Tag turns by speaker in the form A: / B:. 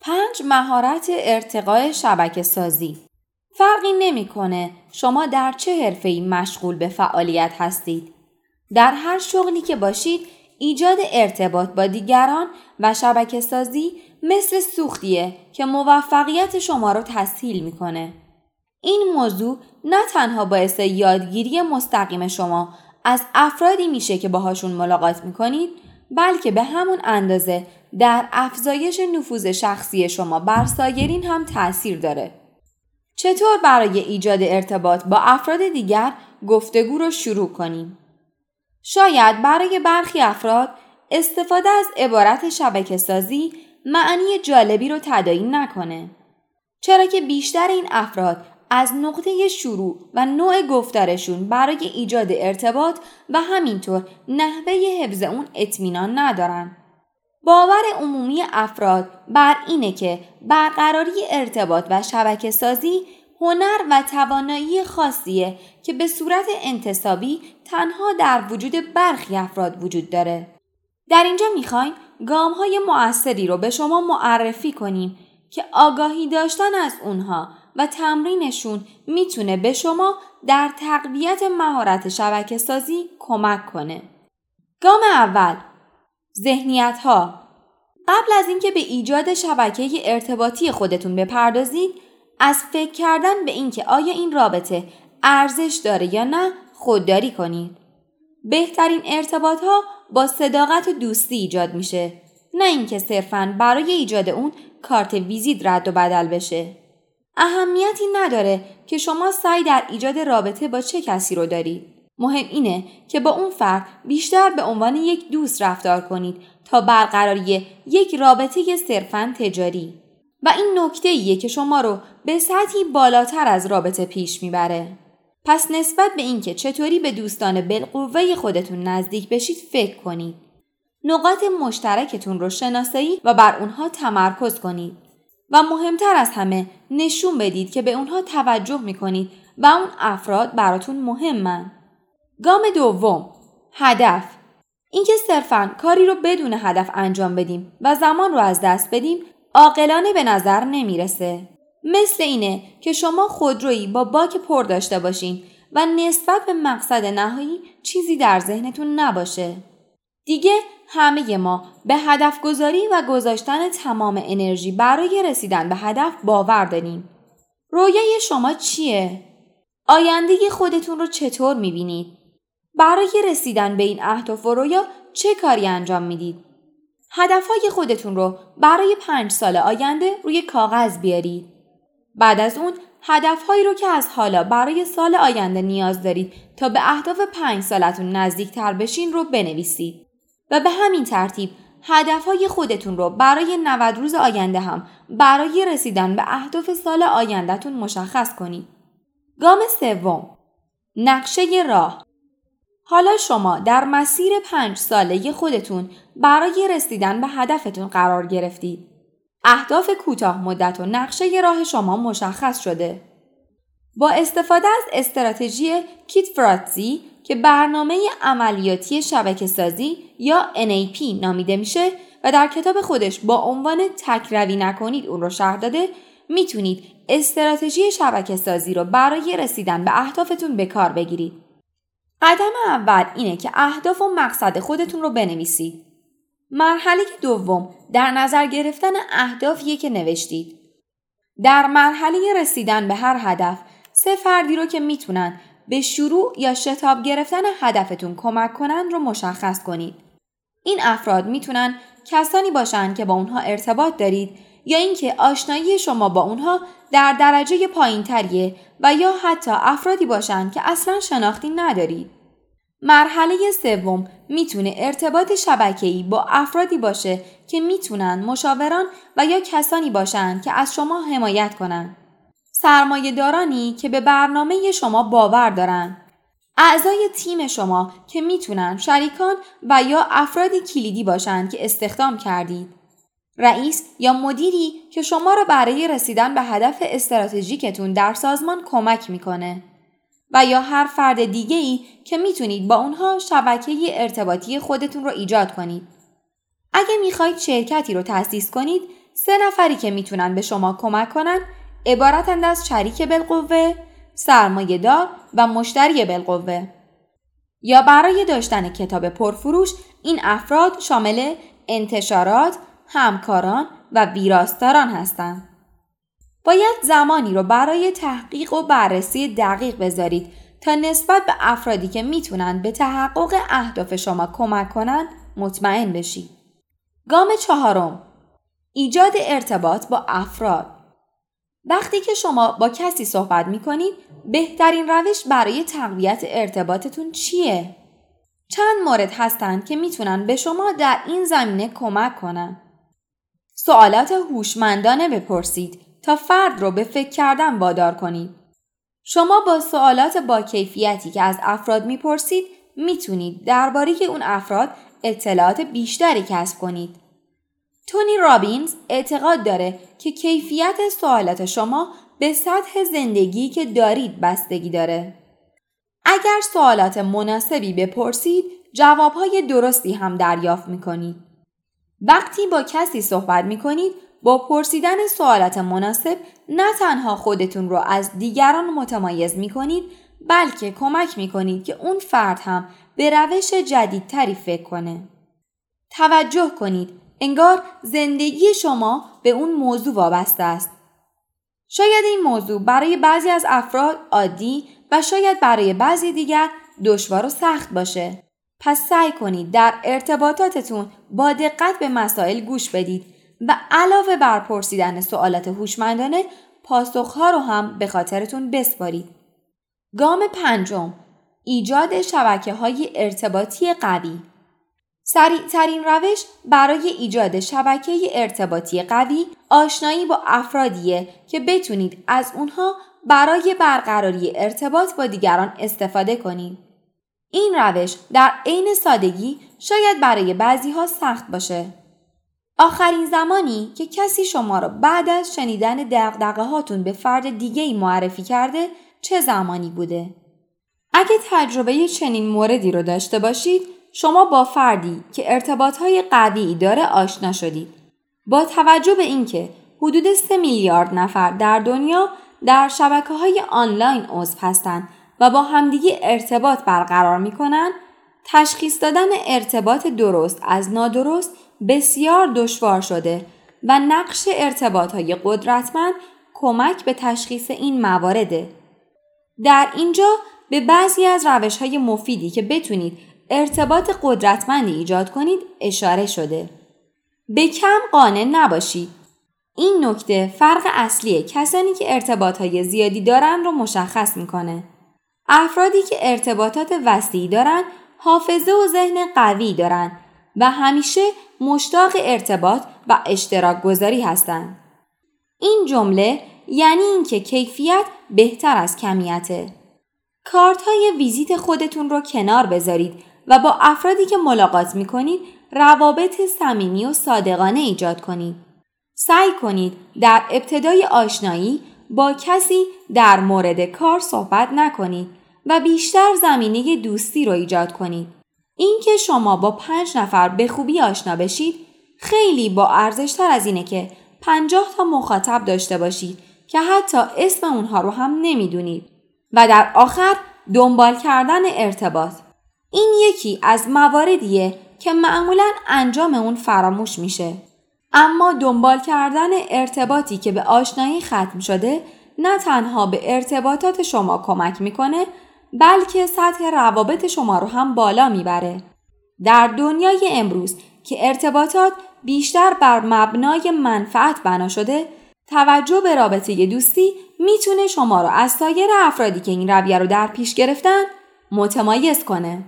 A: پنج مهارت ارتقای شبکه سازی فرقی نمی‌کنه شما در چه حرفه‌ای مشغول به فعالیت هستید. در هر شغلی که باشید ایجاد ارتباط با دیگران و شبکه سازی مثل سوختیه که موفقیت شما رو تسهیل می‌کنه. این موضوع نه تنها باعث یادگیری مستقیم شما از افرادی میشه که باهاشون ملاقات می‌کنید بلکه به همون اندازه در افزایش نفوذ شخصی شما بر سایرین هم تاثیر داره. چطور برای ایجاد ارتباط با افراد دیگر گفتگو رو شروع کنیم؟ شاید برای برخی افراد استفاده از عبارت شبکه سازی معنی جالبی رو تدایی نکنه. چرا که بیشتر این افراد از نقطه شروع و نوع گفتارشون برای ایجاد ارتباط و همینطور نحوه حفظ اون اطمینان ندارن. باور عمومی افراد بر اینه که برقراری ارتباط و شبکه سازی هنر و توانایی خاصیه که به صورت انتصابی تنها در وجود برخی افراد وجود داره. در اینجا می‌خوایم گام های مؤثری رو به شما معرفی کنیم که آگاهی داشتن از اونها و تمرینشون می‌تونه به شما در تقویت مهارت شبکه سازی کمک کنه. گام اول ذهنیت ها قبل از اینکه به ایجاد شبکه ارتباطی خودتون بپردازید از فکر کردن به اینکه آیا این رابطه ارزش داره یا نه خودداری کنید. بهترین ارتباط ها با صداقت و دوستی ایجاد میشه نه اینکه صرفا برای ایجاد اون کارت ویزیت رد و بدل بشه. اهمیتی نداره که شما سعی در ایجاد رابطه با چه کسی رو دارید. مهم اینه که با اون فرد بیشتر به عنوان یک دوست رفتار کنید تا برقراری یک رابطه صرفا تجاری. و این نکته ایه که شما رو به سطحی بالاتر از رابطه پیش می‌بره. پس نسبت به اینکه چطوری به دوستان بالقوه خودتون نزدیک بشید فکر کنید. نقاط مشترکتون رو شناسایی و بر اونها تمرکز کنید. و مهمتر از همه نشون بدید که به اونها توجه می‌کنید و اون افراد براتون مهمن. گام دوم هدف اینکه صرفا کاری رو بدون هدف انجام بدیم و زمان رو از دست بدیم عاقلانه به نظر نمی‌رسه. مثل اینه که شما خودرویی با باک پر داشته باشین و نسبت به مقصد نهایی چیزی در ذهنتون نباشه. دیگه همه ما به هدف گذاری و گذاشتن تمام انرژی برای رسیدن به هدف باور داریم. رویای شما چیه؟ آینده خودتون رو چطور می‌بینید؟ برای رسیدن به این اهداف و رویا چه کاری انجام می‌دید؟ هدفهای خودتون رو برای پنج سال آینده روی کاغذ بیارید. بعد از اون هدفهایی رو که از حالا برای سال آینده نیاز دارید تا به اهداف پنج سالتون نزدیک تر بشین رو بنویسید. و به همین ترتیب هدفهای خودتون رو برای 90 روز آینده هم برای رسیدن به اهداف سال آیندهتون مشخص کنید. گام سوم نقشه راه حالا شما در مسیر پنج ساله خودتون برای رسیدن به هدفتون قرار گرفتید. اهداف کوتاه مدت و نقشه راه شما مشخص شده. با استفاده از استراتژی کیت فراتزی که برنامه عملیاتی شبکه سازی یا NAP نامیده میشه و در کتاب خودش با عنوان تکروی نکنید اون رو شرح داده می‌تونید استراتژی شبکه سازی رو برای رسیدن به اهدافتون به کار بگیرید. قدم اول اینه که اهداف و مقصد خودتون رو بنویسید. مرحله دوم در نظر گرفتن اهدافیه که نوشتید. در مرحله رسیدن به هر هدف سه فردی رو که می‌تونن به شروع یا شتاب گرفتن هدفتون کمک کنند رو مشخص کنید. این افراد می‌تونن کسانی باشند که با اونها ارتباط دارید یا اینکه آشنایی شما با اونها در درجه پایینتریه و یا حتی افرادی باشند که اصلا شناختی ندارید. مرحله سوم می‌تونه ارتباط شبکه‌ای با افرادی باشه که می‌تونن مشاوران و یا کسانی باشند که از شما حمایت کنند. سرمایه دارانی که به برنامه شما باور دارند. اعضای تیم شما که می‌تونن شریکان و یا افرادی کلیدی باشند که استخدام کردید. رئیس یا مدیری که شما را برای رسیدن به هدف استراتژیکتون در سازمان کمک می‌کنه. و یا هر فرد دیگه ای که می‌تونید با اونها شبکه ارتباطی خودتون رو ایجاد کنید. اگه می‌خواید شرکتی رو تأسیس کنید، سه نفری که می‌تونن به شما کمک کنن عبارتند از شریک بالقوه، سرمایه دار و مشتری بالقوه. یا برای داشتن کتاب پرفروش این افراد شامل انتشارات، همکاران و ویراستاران هستند. باید زمانی رو برای تحقیق و بررسی دقیق بذارید تا نسبت به افرادی که می‌تونن به تحقق اهداف شما کمک کنند مطمئن بشید. گام چهارم ایجاد ارتباط با افراد وقتی که شما با کسی صحبت می کنید بهترین روش برای تقویت ارتباطتون چیه؟ چند مورد هستند که می‌تونن به شما در این زمینه کمک کنن. سوالات هوشمندانه بپرسید تا فرد رو به فکر کردن وادار کنید. شما با سوالات با کیفیتی که از افراد می‌پرسید می‌تونید درباره اون افراد اطلاعات بیشتری کسب کنید. تونی رابینز اعتقاد داره که کیفیت سوالات شما به سطح زندگی که دارید بستگی داره. اگر سوالات مناسبی بپرسید جوابهای درستی هم دریافت می‌کنید. وقتی با کسی صحبت می‌کنید با پرسیدن سوالات مناسب نه تنها خودتون رو از دیگران متمایز می‌کنید بلکه کمک می‌کنید که اون فرد هم به روش جدیدتری فکر کنه. توجه کنید انگار زندگی شما به اون موضوع وابسته است. شاید این موضوع برای بعضی از افراد عادی و شاید برای بعضی دیگر دشوار و سخت باشه. پس سعی کنید در ارتباطاتتون با دقت به مسائل گوش بدید و علاوه بر پرسیدن سوالات هوشمندانه پاسخها رو هم به خاطرتون بسپارید. گام پنجم ایجاد شبکه های ارتباطی قوی سریع ترین روش برای ایجاد شبکه ارتباطی قوی آشنایی با افرادیه که بتونید از اونها برای برقراری ارتباط با دیگران استفاده کنید. این روش در عین سادگی شاید برای بعضی ها سخت باشه. آخرین زمانی که کسی شما را بعد از شنیدن دقدقه هاتون به فرد دیگه ای معرفی کرده چه زمانی بوده؟ اگه تجربه چنین موردی رو داشته باشید شما با فردی که ارتباطهای قوی داره آشنا شدید. با توجه به اینکه حدود 3 میلیارد نفر در دنیا در شبکه های آنلاین عضو هستند و با همدیگه ارتباط برقرار می کنند، تشخیص دادن ارتباط درست از نادرست بسیار دشوار شده و نقش ارتباط های قدرتمند کمک به تشخیص این موارده. در اینجا به بعضی از روش های مفیدی که بتونید ارتباط قدرتمندی ایجاد کنید اشاره شده. به کم قانع نباشید. این نکته فرق اصلی کسانی که ارتباط های زیادی دارند رو مشخص می‌کنه. افرادی که ارتباطات وسیعی دارند حافظه و ذهن قوی دارند و همیشه مشتاق ارتباط و اشتراک گذاری هستند. این جمله یعنی اینکه کیفیت بهتر از کمیته. کارت های ویزیت خودتون رو کنار بذارید و با افرادی که ملاقات می کنید روابط صمیمی و صادقانه ایجاد کنید. سعی کنید در ابتدای آشنایی با کسی در مورد کار صحبت نکنید و بیشتر زمینه دوستی رو ایجاد کنید. اینکه شما با پنج نفر به خوبی آشنا بشید خیلی با ارزشتر از اینه که پنجاه تا مخاطب داشته باشید که حتی اسم اونها رو هم نمی‌دونید و در آخر دنبال کردن ارتباط این یکی از مواردیه که معمولا انجام اون فراموش میشه. اما دنبال کردن ارتباطی که به آشنایی ختم شده نه تنها به ارتباطات شما کمک می‌کنه بلکه سطح روابط شما رو هم بالا می‌بره. در دنیای امروز که ارتباطات بیشتر بر مبنای منفعت بنا شده توجه به رابطه دوستی می‌تونه شما رو از سایر افرادی که این رویه رو در پیش گرفتن متمایز کنه.